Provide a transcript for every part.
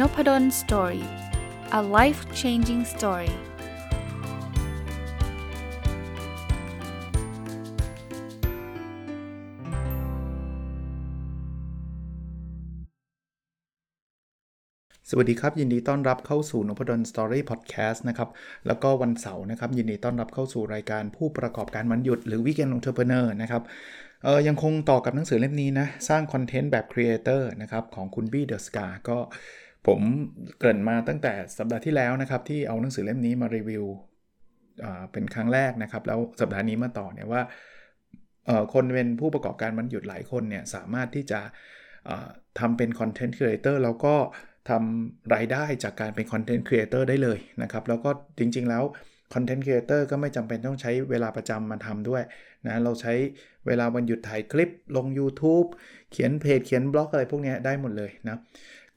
Noppadol Story a life changing story สวัสดีครับ ยินดีต้อนรับเข้าสู่นพดล Story Podcast นะครับ แล้วก็วันเสาร์นะครับ ยินดีต้อนรับเข้าสู่รายการผู้ประกอบการวันหยุดหรือ Weekend Entrepreneur นะครับเออยังคงต่อกับหนังสือเล่มนี้นะ สร้าง content แบบ creator นะครับ ของคุณบี้เดอะสกาก็ ผมเกริ่นมาตั้งแต่สัปดาห์ที่แล้วนะครับ ที่เอาหนังสือเล่มนี้มารีวิวเป็นครั้งแรกนะครับ แล้วสัปดาห์นี้มาต่อเนี่ยว่าคนเป็นผู้ประกอบการวันหยุดหลายคนเนี่ยสามารถที่จะทำเป็น content creator แล้วก็ทำรายได้จากการเป็น content creator ได้เลยนะครับ แล้วก็จริงๆแล้ว content creator ก็ไม่จำเป็นต้องใช้เวลาประจำมาทำด้วยนะเราใช้เวลาวันหยุดถ่ายคลิปลง YouTube เขียนเพจเขียนบล็อกอะไรพวกนี้ได้หมดเลยนะ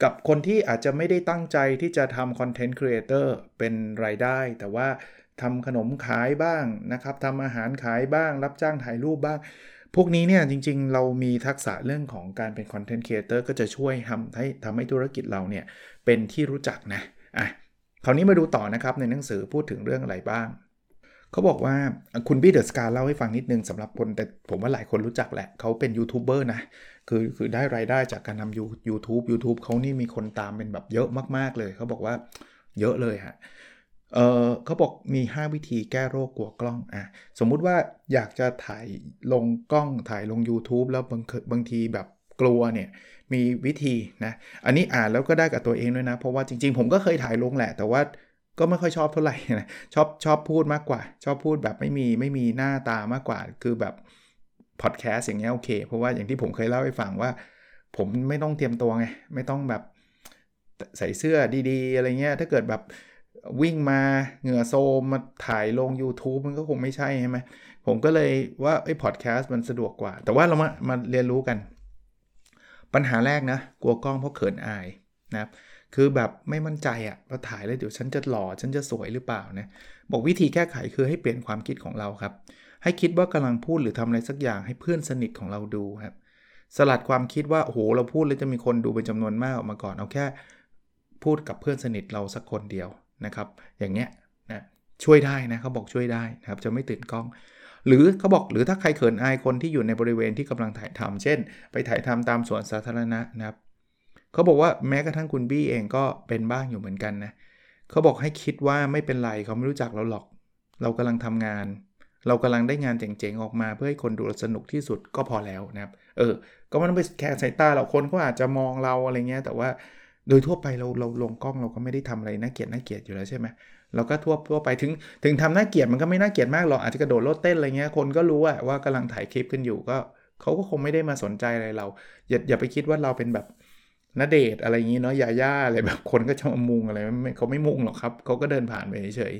กับคนที่อาจจะไม่ได้ตั้งใจที่จะทำ content creator เป็นรายได้ แต่ว่าทำขนมขายบ้างนะครับทำอาหารขายบ้าง รับจ้างถ่ายรูปบ้าง พวกนี้เนี่ยจริงๆ เรามีทักษะเรื่องของการเป็น content creator ก็จะช่วยทำให้ทำให้ธุรกิจเราเนี่ยเป็นที่รู้จักนะอะคราวนี้มาดูต่อนะครับในหนังสือพูดถึงเรื่องอะไรบ้าง เขาบอกว่าคุณบี้เดอะสกาเล่าให้ฟังนิดนึงสำหรับคนแต่ผมว่าหลายคนรู้จักแหละ เขาเป็นยูทูบเบอร์นะ คือคือได้รายได้จากการทำยูยูทูบยูทูบเขานี่มีคนตามเป็นแบบเยอะมากๆเลย เขาบอกว่าเยอะเลยฮะเออเขาบอกมี 5 วิธีแก้โรคกลัวกล้องอะสมมุติว่าอยากจะถ่ายลงกล้องถ่ายลง YouTube แล้วบางบางทีแบบกลัวเนี่ยมีวิธีนะ อันนี้อ่านแล้วก็ได้กับตัวเองด้วยนะ เพราะว่าจริงๆ ผมก็เคยถ่ายลงแหละ แต่ว่า ก็ไม่ค่อยชอบเท่าไหร่นะชอบชอบพูดมากกว่า ชอบพูดแบบไม่มีไม่มีหน้าตามากกว่า คือแบบพอดแคสต์อย่างเงี้ยโอเค เพราะว่าอย่างที่ผมเคยเล่าให้ฟังว่า ผมไม่ต้องเตรียมตัวไง ไม่ต้องแบบใส่เสื้อดีๆ อะไรเงี้ย ถ้าเกิดแบบวิ่งมาเหงื่อโซมมาถ่ายลง YouTube มันก็คงไม่ใช่ใช่ไหมผมก็เลยว่าไอ้พอดแคสต์มันสะดวกกว่า แต่ว่าเรามามาเรียนรู้กัน ปัญหาแรกนะ กลัวกล้องเพราะเขินอายนะครับ คือแบบไม่มั่นใจอะ่ะว่าถ่ายแล้วเดี๋ยวฉันจะหล่อฉันจะสวยหรือเปล่านะบอกวิธีแก้ไขคือให้เปลี่ยนความคิดของเราครับ ให้คิดว่ากำลังพูดหรือทำอะไรสักอย่างให้เพื่อนสนิทของเราดูครับ สลัดความคิดว่าโอ้โหเราพูดแล้วจะมีคนดูเป็นจำนวนมากออกมาก่อนเอาแค่ พูดกับเพื่อนสนิทเราสักคนเดียวนะครับ อย่างเงี้ยนะช่วยได้นะเขาบอกช่วยได้นะครับจะไม่ตื่นกล้องหรือเขาบอกหรือถ้าใครเขินอายคนที่อยู่ในบริเวณที่กำลังถ่ายทำเช่น ไปถ่ายทำตามสวนสาธารณะนะครับ เขาบอกว่าแม้กระทั่งคุณบี้เองก็เป็นบ้างอยู่เหมือนกันนะเขาบอกให้คิดว่าไม่เป็นไรเขาไม่รู้จักเราหรอก เรากำลังทำงาน เรากำลังได้งานเจ๋งๆออกมา เพื่อให้คนดูสนุกที่สุดก็พอแล้วนะครับ เออ ก็ไม่ต้องไปแคร์สายตาเราคนก็อาจจะมองเราอะไรเงี้ย แต่ว่าโดยทั่วไปเราเราลงกล้องเราก็ไม่ได้ทำอะไรน่าเกลียดน่าเกลียดอยู่แล้วใช่ไหมเราก็ทั่วทั่วไปถึงถึงทำน่าเกลียดมันก็ไม่น่าเกลียดมากหรอกอาจจะกระโดดโลดเต้นอะไรเงี้ยคนก็รู้ว่าว่ากำลังถ่ายคลิปกันอยู่ก็เขาก็คงไม่ได้มาสนใจอะไรเราอย่าอย่าไปคิดว่าเราเป็นแบบ นเดทอะไรอย่างนี้เนาะยาย่าอะไรแบบคนก็จะมามุงอะไรไม่เขาไม่มุงหรอกครับเขาก็เดินผ่านไปเฉย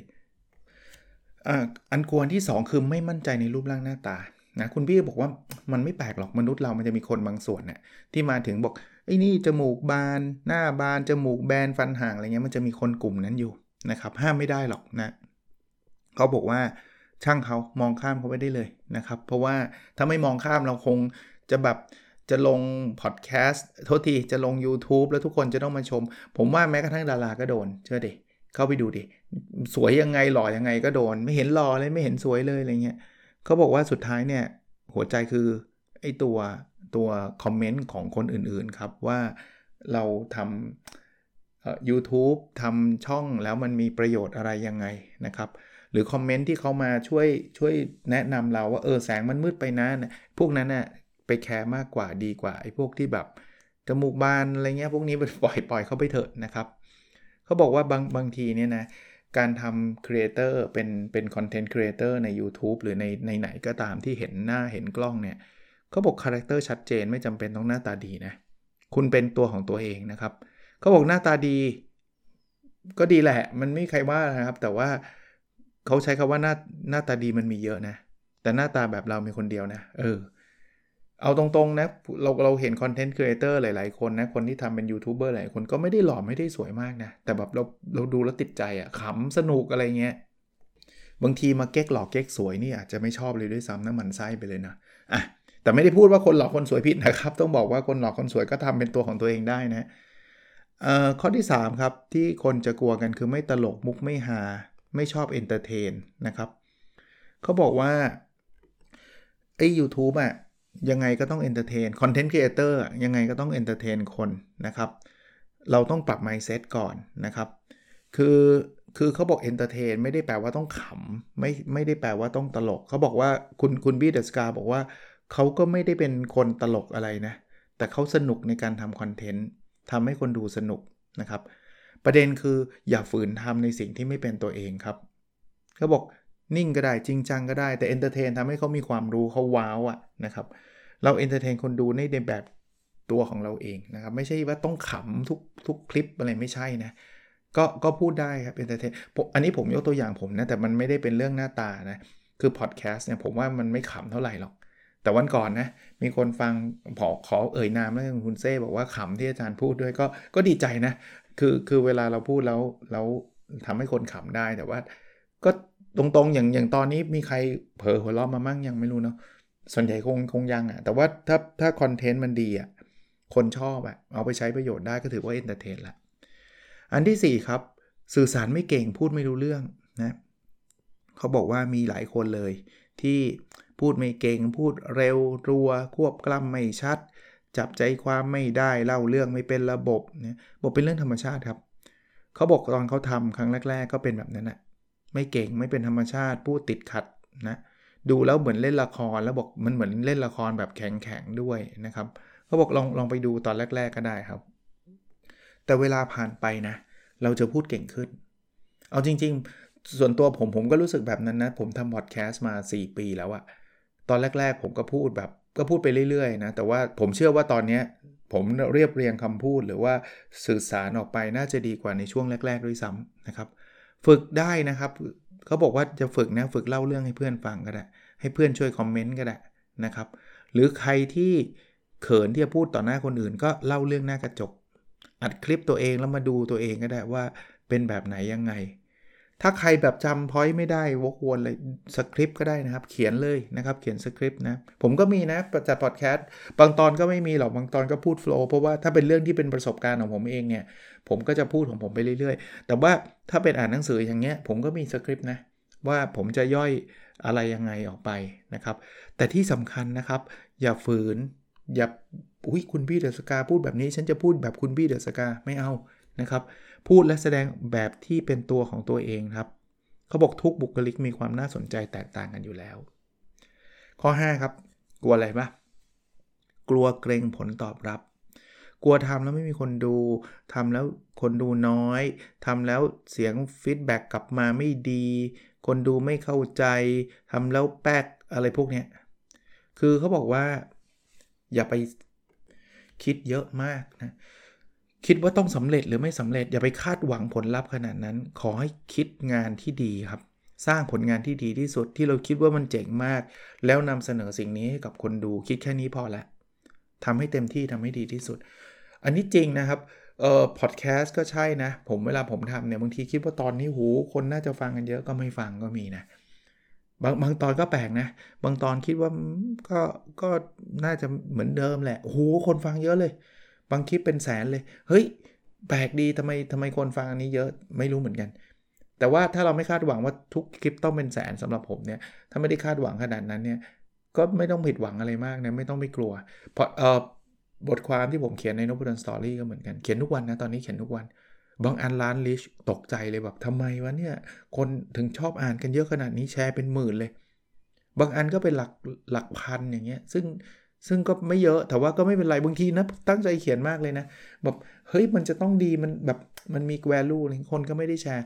อันควรที่ 2 คือไม่มั่นใจในรูปร่างหน้าตานะคุณพี่บอกว่ามันไม่แปลกหรอกมนุษย์เรามันจะมีคนบางส่วนเนี่ยที่มาถึงบอกไอ้นี่จมูกบานหน้าบานจมูกแบนฟันห่างอะไรเงี้ยมันจะมีคนกลุ่มนั้นอยู่นะครับห้ามไม่ได้หรอกนะเขาบอกว่าช่างเขามองข้ามเขาไปได้เลยนะครับ เพราะว่าถ้าไม่มองข้ามเราคงจะแบบ จะลงพอดแคสต์โทษทีจะลง YouTube แล้วทุกคนจะต้องมาชม ผมว่าแม้กระทั่งดาราก็โดน เชื่อดิ เข้าไปดูดิ สวยยังไงหล่อยังไงก็โดน ไม่เห็นหล่อเลยไม่เห็นสวยเลยอะไรเงี้ยเขาบอกว่าสุดท้ายเนี่ย หัวใจคือไอ้ตัวตัวคอมเมนต์ของคนอื่นๆครับว่าเราทำ YouTube ทำช่องแล้วมันมีประโยชน์อะไรยังไงนะครับหรือคอมเมนต์ที่เขามาช่วยช่วยแนะนำเราว่าเออแสงมันมืดไปนะพวกนั้นนะ่ะ ไปแคร์มากกว่าดีกว่าไอ้พวกที่แบบจมูกบานอะไรเงี้ยพวกนี้ปล่อยปล่อยเขาไปเถอะนะครับเขาบอกว่าบางบางทีเนี่ยนะการทำ creator เป็นเป็น content creator ใน YouTube หรือในในไหนก็ตามที่เห็นหน้าเห็นกล้องเนี่ยเขาบอกคาแรคเตอร์ชัดเจนไม่จำเป็นต้องหน้าตาดีนะคุณเป็นตัวของตัวเองนะครับเขาบอกหน้าตาดี ก็ดีแหละ มันไม่ใครว่านะครับ แต่ว่าเขาใช้คำว่าหน้าหน้าตาดีมันมีเยอะนะ แต่หน้าตาแบบเรามีคนเดียวนะ เออ เอาตรงๆนะเราเราเห็น content creator หลายๆคนนะ คนที่ทำเป็นยูทูบเบอร์หลายคนก็ไม่ได้หล่อไม่ได้สวยมากนะ แต่แบบเราเราดูแล้วติดใจอะ่ะขำสนุกอะไรเงี้ยบางทีมาเก๊กหล่อเก๊กสวยนี่อาจจะไม่ชอบเลยด้วยซ้ำนะหมั่นไส้ไปเลยนะอะแต่ไม่ได้พูดว่าคนหล่อคนสวยผิดนะครับ ต้องบอกว่าคนหล่อคนสวยก็ทำเป็นตัวของตัวเองได้นะข้อที่ 3 ครับ ที่คนจะกลัวกันคือไม่ตลกมุกไม่ฮา ไม่ชอบ entertain นะครับเขาบอกว่าไอ้ยูทูบอะ ยังไงก็ต้อง entertain content creator ยังไงก็ต้อง entertain คนนะครับ เราต้องปรับ mindset ก่อนนะครับ คือคือเขาบอก entertain ไม่ได้แปลว่าต้องขำไม่ไม่ได้แปลว่าต้องตลก เขาบอกว่าคุณคุณบี้เดอะสกาบอกว่าเขาก็ไม่ได้เป็นคนตลกอะไรนะ แต่เขาสนุกในการทำคอนเทนต์ทำให้คนดูสนุกนะครับ ประเด็นคืออย่าฝืนทำในสิ่งที่ไม่เป็นตัวเองครับเขาบอก นิ่งก็ได้จริงจังก็ได้แต่ entertain ทำให้เขามีความรู้เขาว้าวอะนะครับ เรา entertain คนดูในแบบตัวของเราเองนะครับ ไม่ใช่ว่าต้องขำทุกทุกคลิปอะไรไม่ใช่นะก็ก็พูดได้ครับ entertain อันนี้ผมยกตัวอย่างผมนะ แต่มันไม่ได้เป็นเรื่องหน้าตานะ คือพอดแคสต์เนี่ยผมว่ามันไม่ขำเท่าไหร่หรอก แต่วันก่อนนะ มีคนฟังขอขอเอ่ยนามแล้วคุณเซ่บอกว่าขำที่อาจารย์พูดด้วยก็ก็ดีใจนะ คือคือเวลาเราพูดแล้วแล้วทำให้คนขำได้แต่ว่าก็ ตรงๆ อย่างอย่างตอนนี้มีใครเผลอหัวเราะมามั่งยังไม่รู้เนาะส่วนใหญ่คงคงยังอะ่ะ แต่ว่าถ้าถ้าคอนเทนต์มันดีอะ่ะ คนชอบอะ่ะ เอาไปใช้ประโยชน์ได้ก็ถือว่า entertain ละ อันที่ 4 ครับ สื่อสารไม่เก่งพูดไม่รู้เรื่องนะเขาบอกว่ามีหลายคนเลย ที่พูดไม่เก่ง พูดเร็วรัว ควบกล้ำไม่ชัด จับใจความไม่ได้เล่าเรื่องไม่เป็นระบบเนี่ยบอกเป็นเรื่องธรรมชาติครับ เขาบอกตอนเขาทำครั้งแรก ๆ ก็เป็นแบบนั้นแหะ ไม่เก่งไม่เป็นธรรมชาติพูดติดขัดนะดูแล้วเหมือนเล่นละครแล้วบอกมันเหมือนเล่นละครแบบแข็งๆด้วยนะครับเขาบอกลองลองไปดูตอนแรก ๆ ก็ได้ครับ แต่เวลาผ่านไปนะ เราจะพูดเก่งขึ้น เอาจริง ๆ ส่วนตัวผมผมก็รู้สึกแบบนั้นนะ ผมทำพอดแคสต์มา 4 ปีแล้วอะตอนแรก ๆ ผมก็พูดแบบก็พูดไปเรื่อยๆนะแต่ว่าผมเชื่อว่าตอนนี้ผมเรียบเรียงคำพูดหรือว่าสื่อสารออกไปน่าจะดีกว่าในช่วงแรก ๆ ด้วยซ้ำนะครับ ฝึกได้นะครับ เขาบอกว่าจะฝึกนะฝึกเล่าเรื่องให้เพื่อนฟังก็ได้ ให้เพื่อนช่วยคอมเมนต์ก็ได้นะครับ หรือใครที่เขินที่จะพูดต่อหน้าคนอื่น ก็เล่าเรื่องหน้ากระจก อัดคลิปตัวเองแล้วมาดูตัวเองก็ได้ว่าเป็นแบบไหนยังไง ถ้าใครแบบจำ point ไม่ได้วกวนเลยสคริปต์ก็ได้นะครับ เขียนเลยนะครับ เขียนสคริปต์นะ ผมก็มีนะจัดพอดแคสต์บางตอนก็ไม่มีหรอก บางตอนก็พูด flow เพราะว่าถ้าเป็นเรื่องที่เป็นประสบการณ์ของผมเองเนี่ย ผมก็จะพูดของผมไปเรื่อยๆ แต่ว่าถ้าเป็นอ่านหนังสืออย่างเงี้ย ผมก็มีสคริปต์นะ ว่าผมจะย่อยอะไรยังไงออกไปนะครับ แต่ที่สำคัญนะครับ อย่าฝืน อย่าอุ้ยคุณบี้เดอะสกาพูดแบบนี้ ฉันจะพูดแบบคุณบี้เดอะสกาไม่เอานะครับ พูดและแสดงแบบที่เป็นตัวของตัวเองครับเขาบอกทุกบุคลิกมีความน่าสนใจแตกต่างกันอยู่แล้ว ข้อ 5 ครับ กลัวอะไรปะกลัวเกรงผลตอบรับ กลัวทำแล้วไม่มีคนดูทำแล้วคนดูน้อยทำแล้วเสียง feedback กลับมาไม่ดี คนดูไม่เข้าใจทำแล้วแป๊กอะไรพวกเนี้ยคือเขาบอกว่า อย่าไปคิดเยอะมากนะ คิดว่าต้องสำเร็จหรือไม่สำเร็จ อย่าไปคาดหวังผลลัพธ์ขนาดนั้น ขอให้คิดงานที่ดีครับ สร้างผลงานที่ดีที่สุดที่เราคิดว่ามันเจ๋งมาก แล้วนำเสนอสิ่งนี้ให้กับคนดูคิดแค่นี้พอแล้วทำให้เต็มที่ทำให้ดีที่สุด อันนี้จริงนะครับเอ่อพอดแคสต์ก็ใช่นะ ผมเวลาผมทำเนี่ยบางทีคิดว่าตอนนี้หูคนน่าจะฟังกันเยอะก็ไม่ฟังก็มีนะบางบางตอนก็แปลกนะ บางตอนคิดว่าก็ก็น่าจะเหมือนเดิมแหละโหคนฟังเยอะเลย บางคลิปเป็นแสนเลย เฮ้ยแปลกดีทำไมทำไมคนฟังอันนี้เยอะไม่รู้เหมือนกัน แต่ว่าถ้าเราไม่คาดหวังว่าทุกคลิปต้องเป็นแสนสำหรับผมเนี่ยถ้าไม่ได้คาดหวังขนาดนั้นเนี่ยก็ไม่ต้องผิดหวังอะไรมากนะไม่ต้องไม่กลัวเพราะเออบทความที่ผมเขียนในนบุนสตอรี่ก็เหมือนกันเขียนทุกวันนะตอนนี้เขียนทุกวัน บางอันล้านลิชตกใจเลยแบบทำไมวะเนี่ยคนถึงชอบอ่านกันเยอะขนาดนี้แชร์เป็นหมื่นเลย บางอันก็เป็นหลักหลักพันอย่างเงี้ยซึ่ง ซึ่งก็ไม่เยอะแต่ว่าก็ไม่เป็นไรบางทีนะ ตั้งใจเขียนมากเลยนะแบบเฮ้ยมันจะต้องดีมันแบบมันมี value คนก็ไม่ได้แชร์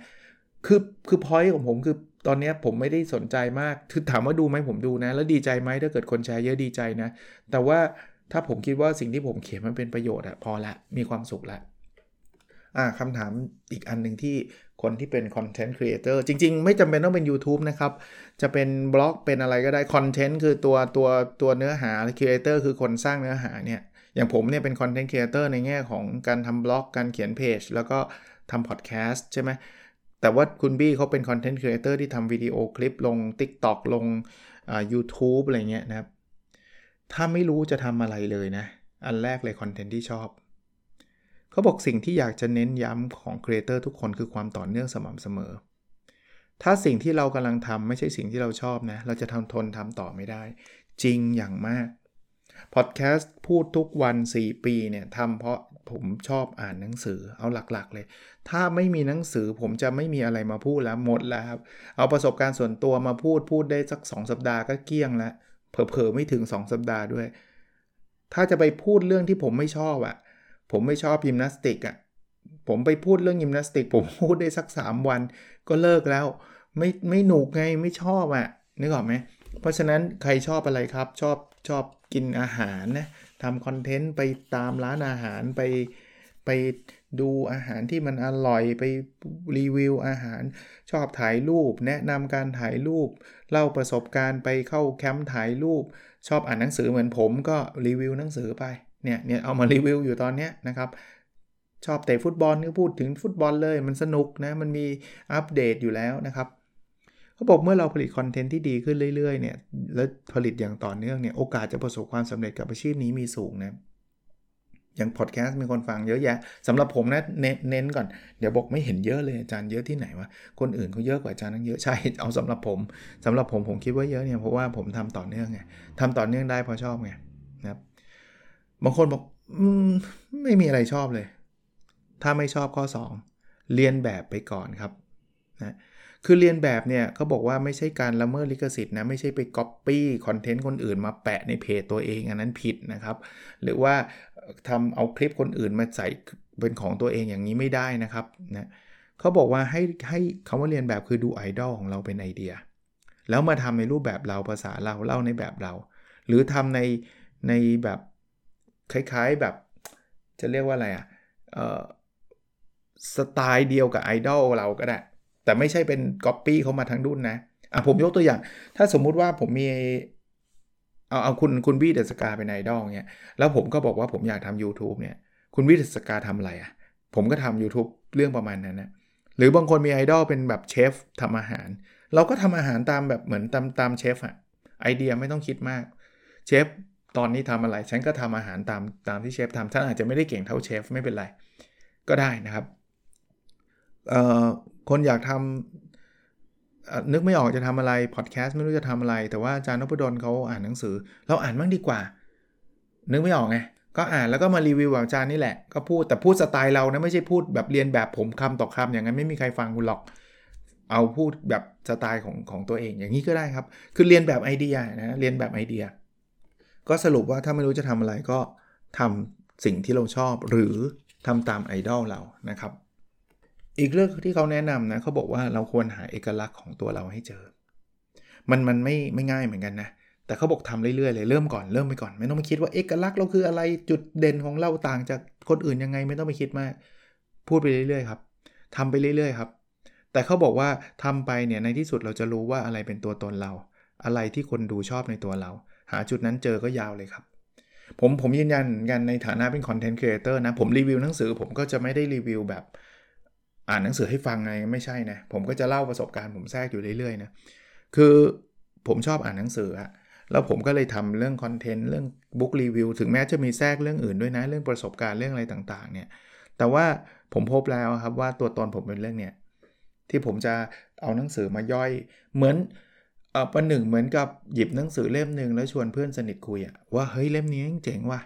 คือคือพอยต์ของผมคือตอนนี้ผมไม่ได้สนใจมากคือถามว่าดูไหมผมดูนะ แล้วดีใจไหมถ้าเกิดคนแชร์เยอะดีใจนะ แต่ว่าถ้าผมคิดว่าสิ่งที่ผมเขียนมันเป็นประโยชน์อะพอละมีความสุขละ อ่าคำถามอีกอันหนึ่งที่คนที่เป็น content creator จริง ๆ ไม่จำเป็นต้องเป็น YouTube นะครับ จะเป็นบล็อกเป็นอะไรก็ได้คอนเทนต์คือตัวตัวตัวเนื้อหา creator คือคนสร้างเนื้อหาเนี่ย อย่างผมเนี่ยเป็น content creator ในแง่ของการทำบล็อกการเขียนเพจแล้วก็ทำพอดแคสต์ใช่ไหมแต่ว่าคุณบี้เขาเป็น content creator ที่ทำวิดีโอคลิปลง TikTok ลงอ่า YouTube อะไรเงี้ยนะครับ ถ้าไม่รู้จะทำอะไรเลยนะ อันแรกเลยคอนเทนต์ที่ชอบ เขาบอกสิ่งที่อยากจะเน้นย้ำของครีเอเตอร์ทุกคนคือความต่อเนื่องสม่ำเสมอ ถ้าสิ่งที่เรากำลังทำไม่ใช่สิ่งที่เราชอบนะ เราจะทำทนทำต่อไม่ได้ จริงอย่างมากพอดแคสต์พูดทุกวัน 4 ปีเนี่ยทำเพราะผมชอบอ่านหนังสือเอาหลักๆเลย ถ้าไม่มีหนังสือผมจะไม่มีอะไรมาพูดแล้วหมดแล้วครับ เอาประสบการณ์ส่วนตัวมาพูดพูดได้สัก 2 สัปดาห์ก็เกี้ยงแล้วเผลอๆไม่ถึง 2 สัปดาห์ด้วย ถ้าจะไปพูดเรื่องที่ผมไม่ชอบอะ่ะ ผมไม่ชอบยิมนาสติกอะ่ะผมไปพูดเรื่องยิมนาสติก ผมพูดได้สัก 3 วัน ก็เลิกแล้ว ไม่ไม่หนุกไงไม่ชอบอะ่ะนึกออกไหมเพราะฉะนั้นใครชอบอะไรครับ ชอบชอบกินอาหารนะทำคอนเทนต์ไปตามร้านอาหารไปไปดูอาหารที่มันอร่อยไปรีวิวอาหาร ชอบถ่ายรูป แนะนำการถ่ายรูป เล่าประสบการณ์ไปเข้าแคมป์ถ่ายรูป ชอบอ่านหนังสือเหมือนผมก็รีวิวหนังสือไป เนี่ยเนี่ยเอามารีวิวอยู่ตอนนี้นะครับ ชอบเตะฟุตบอลก็พูดถึงฟุตบอลเลยมันสนุกนะมันมีอัปเดตอยู่แล้วนะครับเขาบอกเมื่อเราผลิตคอนเทนต์ที่ดีขึ้นเรื่อยๆเนี่ยแล้วผลิตอย่างต่อเนื่องเนี่ยโอกาสจะประสบความสำเร็จกับอาชีพนี้มีสูงนะอย่างพอดแคสต์มีคนฟังเยอะแยะสำหรับผมนะเน้นก่อน เดี๋ยวบอกไม่เห็นเยอะเลยอาจารย์เยอะที่ไหนวะคนอื่นเขาเยอะกว่าอาจารย์นั่งเยอะใช่เอาสำหรับผมสำหรับผมผมคิดว่าเยอะเนี่ยเพราะว่าผมทำต่อเนื่องไงทำต่อเนื่องได้เพราะชอบไงนะครับ บางคนบอกอืมไม่มีอะไรชอบเลย ถ้าไม่ชอบข้อ 2 เลียนแบบไปก่อนครับนะคือเลียนแบบเนี่ยเขาบอกว่าไม่ใช่การละเมิดลิขสิทธิ์นะไม่ใช่ไปก๊อปปี้คอนเทนต์คนอื่นมาแปะในเพจตัวเองอันนั้นผิดนะครับ หรือว่าทำเอาคลิปคนอื่นมาใส่เป็นของตัวเองอย่างนี้ไม่ได้นะครับนะเขาบอกว่าให้ให้คำว่าเรียนแบบคือดูไอดอลของเราเป็นไอเดีย แล้วมาทำในรูปแบบเราภาษาเราเล่าในแบบเรา หรือทำในในแบบ คล้ายๆแบบจะเรียกว่าอะไรอะ่ะสไตล์เดียวกับไอดอลเราก็ได้ แต่ไม่ใช่เป็นก๊อปปี้เขามาทั้งดุนนะอะผมยกตัวอย่าง ถ้าสมมุติว่าผมมีเอาเอาคุณคุณวีเดสกาเป็นไอดอลเนี่ยแล้วผมก็บอกว่าผมอยากทำ YouTube เนี่ย คุณวีเดสกาทำอะไรอะ่ะ ผมก็ทำ YouTube เรื่องประมาณนั้นนะหรือบางคนมีไอดอลเป็นแบบเชฟทำอาหาร เราก็ทำอาหารตามแบบเหมือนตามตามเชฟอะไอเดียไม่ต้องคิดมาก เชฟ ตอนนี้ทำอะไร ฉันก็ทำอาหารตามตามที่เชฟทำท่านอาจจะไม่ได้เก่งเท่าเชฟไม่เป็นไร ก็ได้นะครับคนอยากทำนึกไม่ออกจะทำอะไรพอดแคสต์ไม่รู้จะทำอะไร แต่ว่าอาจารย์นพดลเขาอ่านหนังสือ เราอ่านบ้างดีกว่า นึกไม่ออกไงก็อ่านแล้วก็มารีวิวกับอาจารย์นี่แหละก็พูดแต่พูดสไตล์เรานะไม่ใช่พูดแบบเรียนแบบผมคำต่อคำอย่างนั้นไม่มีใครฟังคุณหรอก เอาพูดแบบสไตล์ของของตัวเองอย่างนี้ก็ได้ครับ คือเรียนแบบไอเดียนะเรียนแบบไอเดีย ก็สรุปว่าถ้าไม่รู้จะทำอะไรก็ทำสิ่งที่เราชอบหรือทำตามไอดอลเรานะครับ อีกเรื่องที่เขาแนะนำนะเขาบอกว่าเราควรหาเอกลักษณ์ของตัวเราให้เจอ มันมันไม่ไม่ง่ายเหมือนกันนะแต่เขาบอกทำเรื่อยๆเลยเริ่มก่อนเริ่มไปก่อน ไม่ต้องไปคิดว่าเอกลักษณ์เราคืออะไรจุดเด่นของเราต่างจากคนอื่นยังไงไม่ต้องไปคิดมาก พูดไปเรื่อยๆครับทำไปเรื่อยๆครับ แต่เขาบอกว่าทำไปเนี่ยในที่สุดเราจะรู้ว่าอะไรเป็นตัวตนเรา อะไรที่คนดูชอบในตัวเรา หาจุดนั้นเจอก็ยาวเลยครับผมผมยืนยันกันในฐานะเป็น content creator นะ ผมรีวิวหนังสือผมก็จะไม่ได้รีวิวแบบอ่านหนังสือให้ฟังไงไม่ใช่นะ ผมก็จะเล่าประสบการณ์ผมแทรกอยู่เรื่อยๆนะ คือผมชอบอ่านหนังสืออะแล้วผมก็เลยทำเรื่องคอนเทนต์เรื่อง book review ถึงแม้จะมีแทรกเรื่องอื่นด้วยนะ เรื่องประสบการณ์เรื่องอะไรต่างๆ เนี่ย แต่ว่าผมพบแล้วครับว่าตัวตนผมเป็นเรื่องเนี่ยที่ผมจะเอาหนังสือมาย่อยเหมือน เออประหนึ่งเหมือนกับหยิบหนังสือเล่มหนึ่งแล้วชวนเพื่อนสนิทคุยอะว่าเฮ้ยเล่มนี้เจ๋งว่ะ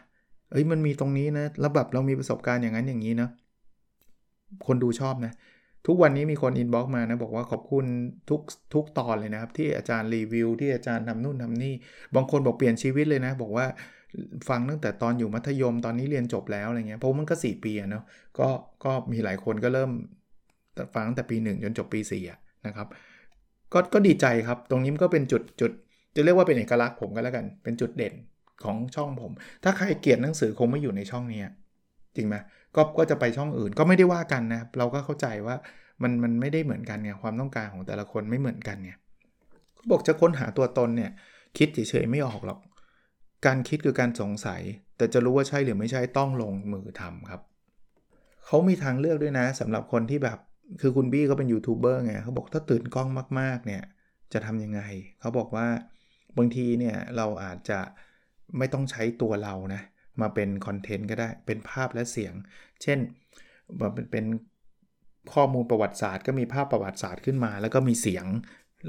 เอ้ยมันมีตรงนี้นะแล้วแบบเรามีประสบการณ์อย่างนั้นอย่างนี้นะคนดูชอบนะ ทุกวันนี้มีคน inbox มานะบอกว่าขอบคุณทุกทุกตอนเลยนะครับ ที่อาจารย์รีวิว ที่อาจารย์ทำนู่นทำนี่ บางคนบอกเปลี่ยนชีวิตเลยนะ บอกว่าฟังตั้งแต่ตอนอยู่มัธยมตอนนี้เรียนจบแล้วอะไรเงี้ยเพราะมันก็ 4 ปีเนาะก็ก็มีหลายคนก็เริ่มฟังตั้งแต่ปี 1 จนจบปี4นะครับ ก็ก็ดีใจครับ ตรงนี้มันก็เป็นจุดจุดจะเรียกว่าเป็นเอกลักษณ์ผมก็แล้วกัน เป็นจุดเด่นของช่องผม ถ้าใครเกลียดหนังสือคงไม่อยู่ในช่องนี้จริงไหมก็ก็จะไปช่องอื่นก็ไม่ได้ว่ากันนะเราก็เข้าใจว่ามันมันไม่ได้เหมือนกันเนี่ยความต้องการของแต่ละคนไม่เหมือนกันเนี่ยบอกจะค้นหาตัวตนเนี่ยคิดเฉยๆไม่ออกหรอก การคิดคือการสงสัย แต่จะรู้ว่าใช่หรือไม่ใช่ต้องลงมือทำครับ เขามีทางเลือกด้วยนะสำหรับคนที่แบบ คือคุณบี้เขาเป็นยูทูบเบอร์ไงเขาบอกถ้าตื่นกล้องมากๆเนี่ยจะทำยังไง เขาบอกว่าบางทีเนี่ยเราอาจจะไม่ต้องใช้ตัวเรานะมาเป็นคอนเทนต์ก็ได้เป็นภาพและเสียง เช่นแบบเป็นข้อมูลประวัติศาสตร์ ก็มีภาพประวัติศาสตร์ขึ้นมา แล้วก็มีเสียง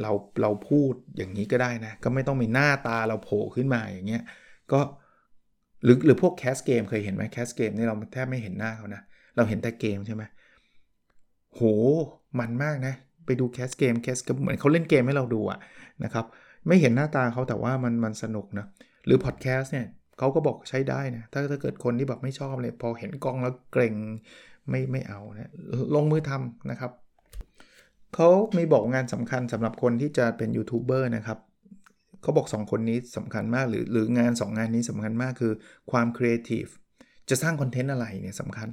เราเราพูดอย่างนี้ก็ได้นะ ก็ไม่ต้องมีหน้าตาเราโผล่ขึ้นมาอย่างเงี้ยก็หรือหรือพวกแคสเกมเคยเห็นไหมแคสเกมนี่เราแทบไม่เห็นหน้าเขานะ เราเห็นแต่เกมใช่ไหม โหมันมากนะ ไปดูแคสเกมแคสก็เหมือนเขาเล่นเกมให้เราดูอะนะครับ ไม่เห็นหน้าตาเขาแต่ว่ามันมันสนุกนะ หรือพอดแคสต์เนี่ยเขาก็บอกใช้ได้นะ ถ้าถ้าเกิดคนที่แบบไม่ชอบเลย พอเห็นกล้องแล้วเกร็งไม่ไม่เอานะลงมือทำนะครับเขาม่บอกงานสำคัญสำหรับคนที่จะเป็นยูทูบเบอร์นะครับเขาบอก 2 คนนี้สำคัญมากหรือหรืองาน 2 งานนี้สำคัญมากคือความครีเอทีฟจะสร้างคอนเทนต์อะไรเนี่ยสำคัญ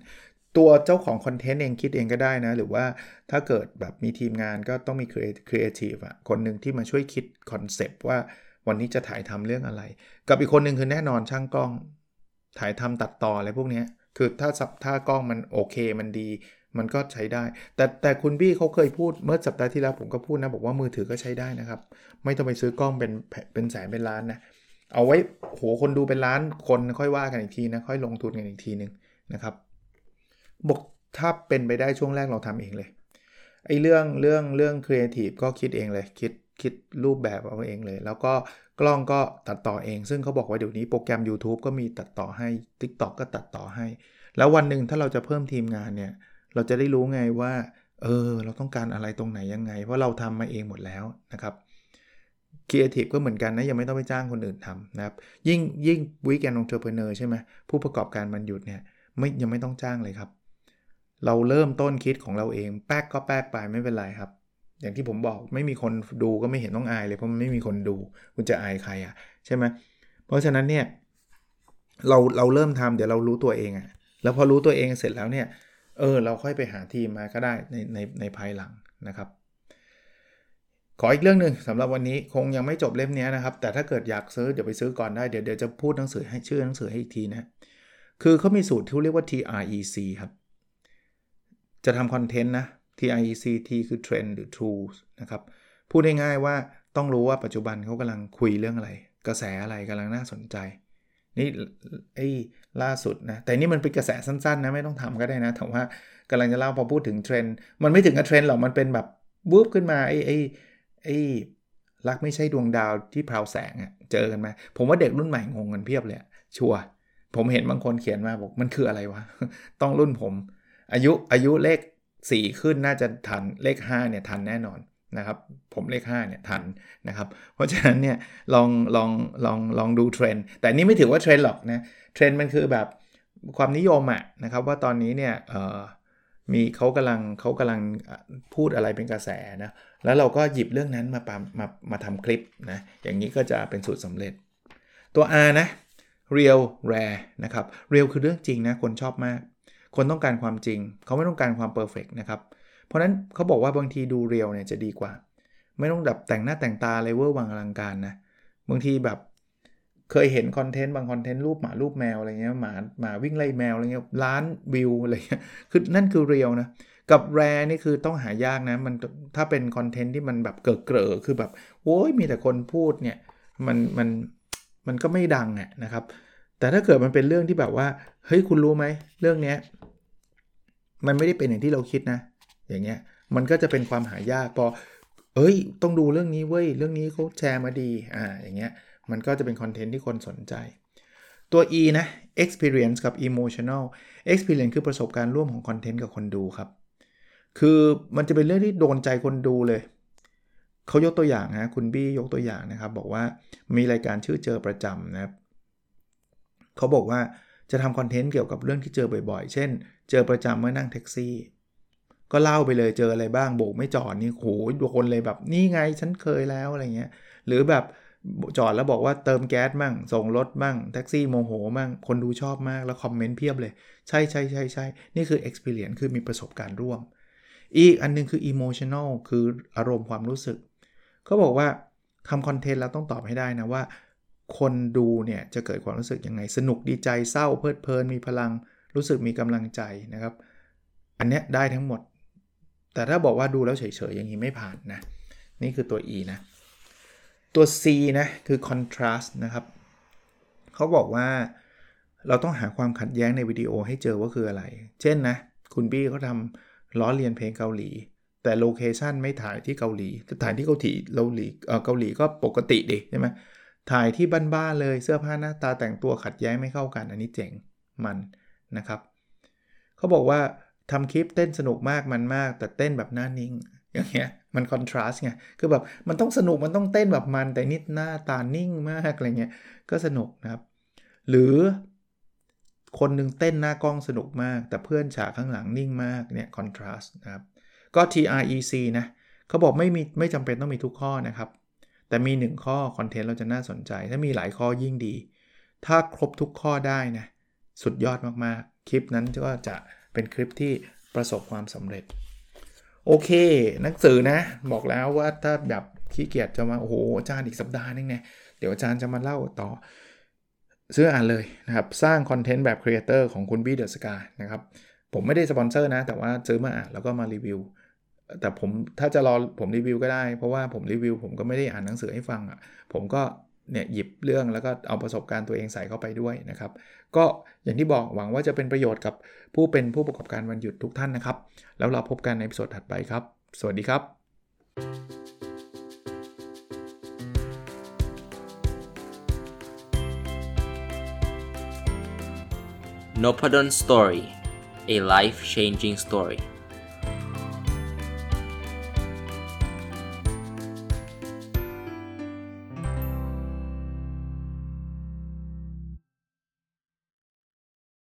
ตัวเจ้าของคอนเทนต์เองคิดเองก็ได้นะ หรือว่าถ้าเกิดแบบมีทีมงานก็ต้องมีครีเอทีฟอะคนหนึ่งที่มาช่วยคิดคอนเซปต์ว่าวันนี้จะถ่ายทำเรื่องอะไร กับอีกคนหนึ่งคือแน่นอนช่างกล้อง ถ่ายทำตัดต่ออะไรพวกนี้คือถ้าสับถ้ากล้องมันโอเคมันดี มันก็ใช้ได้ แต่แต่คุณบี้เขาเคยพูดเมื่อสัปดาห์ที่แล้วผมก็พูดนะ บอกว่ามือถือก็ใช้ได้นะครับ ไม่ต้องไปซื้อกล้องเป็นเป็นแสนเป็นล้านนะเอาไว้โหคนดูเป็นล้านคนค่อยว่ากันอีกทีนะค่อยลงทุนกันอีกทีนึงนะครับ บอกถ้าเป็นไปได้ช่วงแรกเราทำเองเลยไอ้เรื่องเรื่องเรื่องครีเอทีฟก็คิดเองเลย คิดคิดรูปแบบเอาเองเลย แล้วก็กล้องก็ตัดต่อเอง ซึ่งเขาบอกว่าเดี๋ยวนี้โปรแกรม YouTube ก็มีตัดต่อให้ TikTok ก็ตัดต่อให้ แล้ววันหนึ่งถ้าเราจะเพิ่มทีมงานเนี่ย เราจะได้รู้ไงว่า เออ เราต้องการอะไรตรงไหนยังไง เพราะเราทำมาเองหมดแล้วนะครับครีเอทีฟก็เหมือนกันนะ ยังไม่ต้องไปจ้างคนอื่นทำนะครับ ยิ่งยิ่ง weekend entrepreneur ใช่ไหมผู้ประกอบการวันหยุดเนี่ยไม่ยังไม่ต้องจ้างเลยครับ เราเริ่มต้นคิดของเราเอง แป๊กก็แป๊กไปไม่เป็นไรครับ อย่างที่ผมบอกไม่มีคนดูก็ไม่เห็นต้องอายเลยเพราะมันไม่มีคนดู คุณจะอายใครอะ่ะใช่ไหมเพราะฉะนั้นเนี่ยเราเราเริ่มทำเดี๋ยวเรารู้ตัวเองอะ่ะแล้วพอรู้ตัวเองเสร็จแล้วเนี่ยเออเราค่อยไปหาทีมมาก็ได้ในในในภายหลังนะครับ ขออีกเรื่องหนึ่งสำหรับวันนี้คงยังไม่จบเล่มนี้นะครับ แต่ถ้าเกิดอยากซื้อเดี๋ยวไปซื้อก่อนได้เดี๋ยวเดี๋ยวจะพูดหนังสือให้ชื่อหนังสือให้อีกทีนะ คือเขามีสูตรที่เรียกว่า TREC ครับ จะทำคอนเทนต์นะ TREC T คือ Trend หรือ Tools นะครับ พูดง่ายๆว่าต้องรู้ว่าปัจจุบันเขากำลังคุยเรื่องอะไร กระแสอะไรกำลังน่าสนใจ นี่ไอ้ล่าสุดนะ แต่นี่มันเป็นกระแสสั้นๆนะ ไม่ต้องทำก็ได้นะแต่ว่ากำลังจะเล่าพอพูดถึงเทรนด์มันไม่ถึงกับเทรนด์หรอกมันเป็นแบบวูบขึ้นมาไอ้ไอ้ไอ้รักไม่ใช่ดวงดาวที่พราวแสงอะเจอกันไหมผมว่าเด็กรุ่นใหม่งงกันเพียบเลยชัวร์ผมเห็นบางคนเขียนมาบอกมันคืออะไรวะ ต้องรุ่นผม อายุอายุเลข 4 ขึ้นน่าจะทันเลข5เนี่ยทันแน่นอนนะครับ ผมเลข5เนี่ยทันนะครับ เพราะฉะนั้นเนี่ยลองลองลองลองดูเทรนด์แต่นี่ไม่ถือว่าเทรนด์หรอกนะเทรนด์มันคือแบบความนิยมอะนะครับว่าตอนนี้เนี่ยมีเขากำลังเขากำลังพูดอะไรเป็นกระแสนะแล้วเราก็หยิบเรื่องนั้นมามามามาทำคลิปนะอย่างนี้ก็จะเป็นสูตรสำเร็จ ตัว R นะ real rare นะครับ real คือเรื่องจริงนะคนชอบมาก คนต้องการความจริง เขาไม่ต้องการความ perfect นะครับ เพราะนั้นเขาบอกว่าบางทีดู real เนี่ยจะดีกว่า ไม่ต้องแบบแต่งหน้าแต่งตาอะไรเวอร์วังอลังการนะ บางทีแบบเคยเห็นคอนเทนต์บางคอนเทนต์รูปหมารูปแมวอะไรเงี้ยหมาหมาวิ่งไล่แมวอะไรเงี้ยล้านวิวอะไรเงี้ยคือนั่นคือ real นะกับ rare นี่คือต้องหายากนะมันถ้าเป็นคอนเทนต์ที่มันแบบเกิดเกร่อคือแบบโอ้ยมีแต่คนพูดเนี่ยมันมันมันก็ไม่ดังอะนะครับ แต่ถ้าเกิดมันเป็นเรื่องที่แบบว่า เฮ้ยคุณรู้ไหมเรื่องเนี้ยมันไม่ได้เป็นอย่างที่เราคิดนะ อย่างเงี้ย มันก็จะเป็นความหายากพอเอ้ย ต้องดูเรื่องนี้เว้ย เรื่องนี้เขาแชร์มาดี อ่า อย่างเงี้ย มันก็จะเป็นคอนเทนต์ที่คนสนใจ ตัว E นะ experience กับ emotional experience คือประสบการณ์ร่วมของคอนเทนต์กับคนดูครับ คือมันจะเป็นเรื่องที่โดนใจคนดูเลย เขายกตัวอย่างนะ คุณบี้ยกตัวอย่างนะครับ บอกว่ามีรายการชื่อเจอประจำนะครับ เขาบอกว่าจะทำคอนเทนต์เกี่ยวกับเรื่องที่เจอบ่อยๆ เช่น เจอประจำเมื่อนั่งแท็กซี่ ก็เล่าไปเลยเจออะไรบ้างโบกไม่จอดนี่โหดูคนเลยแบบนี่ไงฉันเคยแล้วอะไรเงี้ยหรือแบบจอดแล้วบอกว่าเติมแก๊สมั่ง ส่งรถมั่ง แท็กซี่โมโหมั่ง คนดูชอบมากแล้วคอมเมนต์เพียบเลย ใช่ใช่ใช่ใช่นี่คือ experience คือมีประสบการณ์ร่วม อีกอันนึงคือ emotional คืออารมณ์ความรู้สึก เขาบอกว่าทำคอนเทนต์แล้วต้องตอบให้ได้นะว่า คนดูเนี่ยจะเกิดความรู้สึกยังไง สนุกดีใจเศร้าเพลิดเพลินมีพลังรู้สึกมีกำลังใจนะครับ อันเนี้ยได้ทั้งหมด แต่ถ้าบอกว่าดูแล้วเฉยๆอย่างนี้ไม่ผ่านนะ นี่คือตัว E นะ ตัว C นะคือ contrast นะครับเขาบอกว่าเราต้องหาความขัดแย้งในวิดีโอให้เจอว่าคืออะไร เช่นนะ คุณบี้เขาทำล้อเลียนเพลงเกาหลี แต่โลเคชันไม่ถ่ายที่เกาหลีถ่ายที่เกาหลีเกาหลีเกาหลีก็ปกติดิใช่ไหม ถ่ายที่บ้านๆเลยเสื้อผ้าหน้าตาแต่งตัวขัดแย้งไม่เข้ากัน อันนี้เจ๋งมันนะครับเขาบอกว่าทำคลิปเต้นสนุกมากมันมาก แต่เต้นแบบหน้านิ่ง อย่างเงี้ยมันคอนทราสต์ไงคือแบบมันต้องสนุกมันต้องเต้นแบบมันแต่นิดหน้าตานิ่งมากอะไรเงี้ยก็สนุกนะครับ หรือคนหนึ่งเต้นหน้ากล้องสนุกมาก แต่เพื่อนฉากข้างหลังนิ่งมากเนี่ยคอนทราสต์นะครับก็ TREC นะเขาบอกไม่มีไม่จำเป็นต้องมีทุกข้อนะครับ แต่มี 1 ข้อคอนเทนต์เราจะน่าสนใจ ถ้ามีหลายข้อยิ่งดี ถ้าครบทุกข้อได้นะสุดยอดมากๆ คลิปนั้นก็จะเป็นคลิปที่ประสบความสำเร็จ โอเค หนังสือนะ บอกแล้วว่าถ้าแบบขี้เกียจจะมาโอ้โหอาจารย์อีกสัปดาห์นึงเนี่ยเดี๋ยวอาจารย์จะมาเล่าต่อ ซื้ออ่านเลยนะครับ สร้างคอนเทนต์แบบครีเอเตอร์ของคุณบี้เดอะสกานะครับผมไม่ได้สปอนเซอร์นะ แต่ว่าซื้อมาอ่านแล้วก็มารีวิว แต่ผมถ้าจะรอผมรีวิวก็ได้ เพราะว่าผมรีวิวผมก็ไม่ได้อ่านหนังสือให้ฟังอะ่ะผมก็เนี่ยหยิบเรื่องแล้วก็เอาประสบการณ์ตัวเองใส่เข้าไปด้วยนะครับ ก็อย่างที่บอกหวังว่าจะเป็นประโยชน์กับผู้เป็นผู้ประกอบการวันหยุดทุกท่านนะครับ แล้วเราพบกันใน episode ถัดไปครับ สวัสดีครับ n o p a d o n Story a life changing story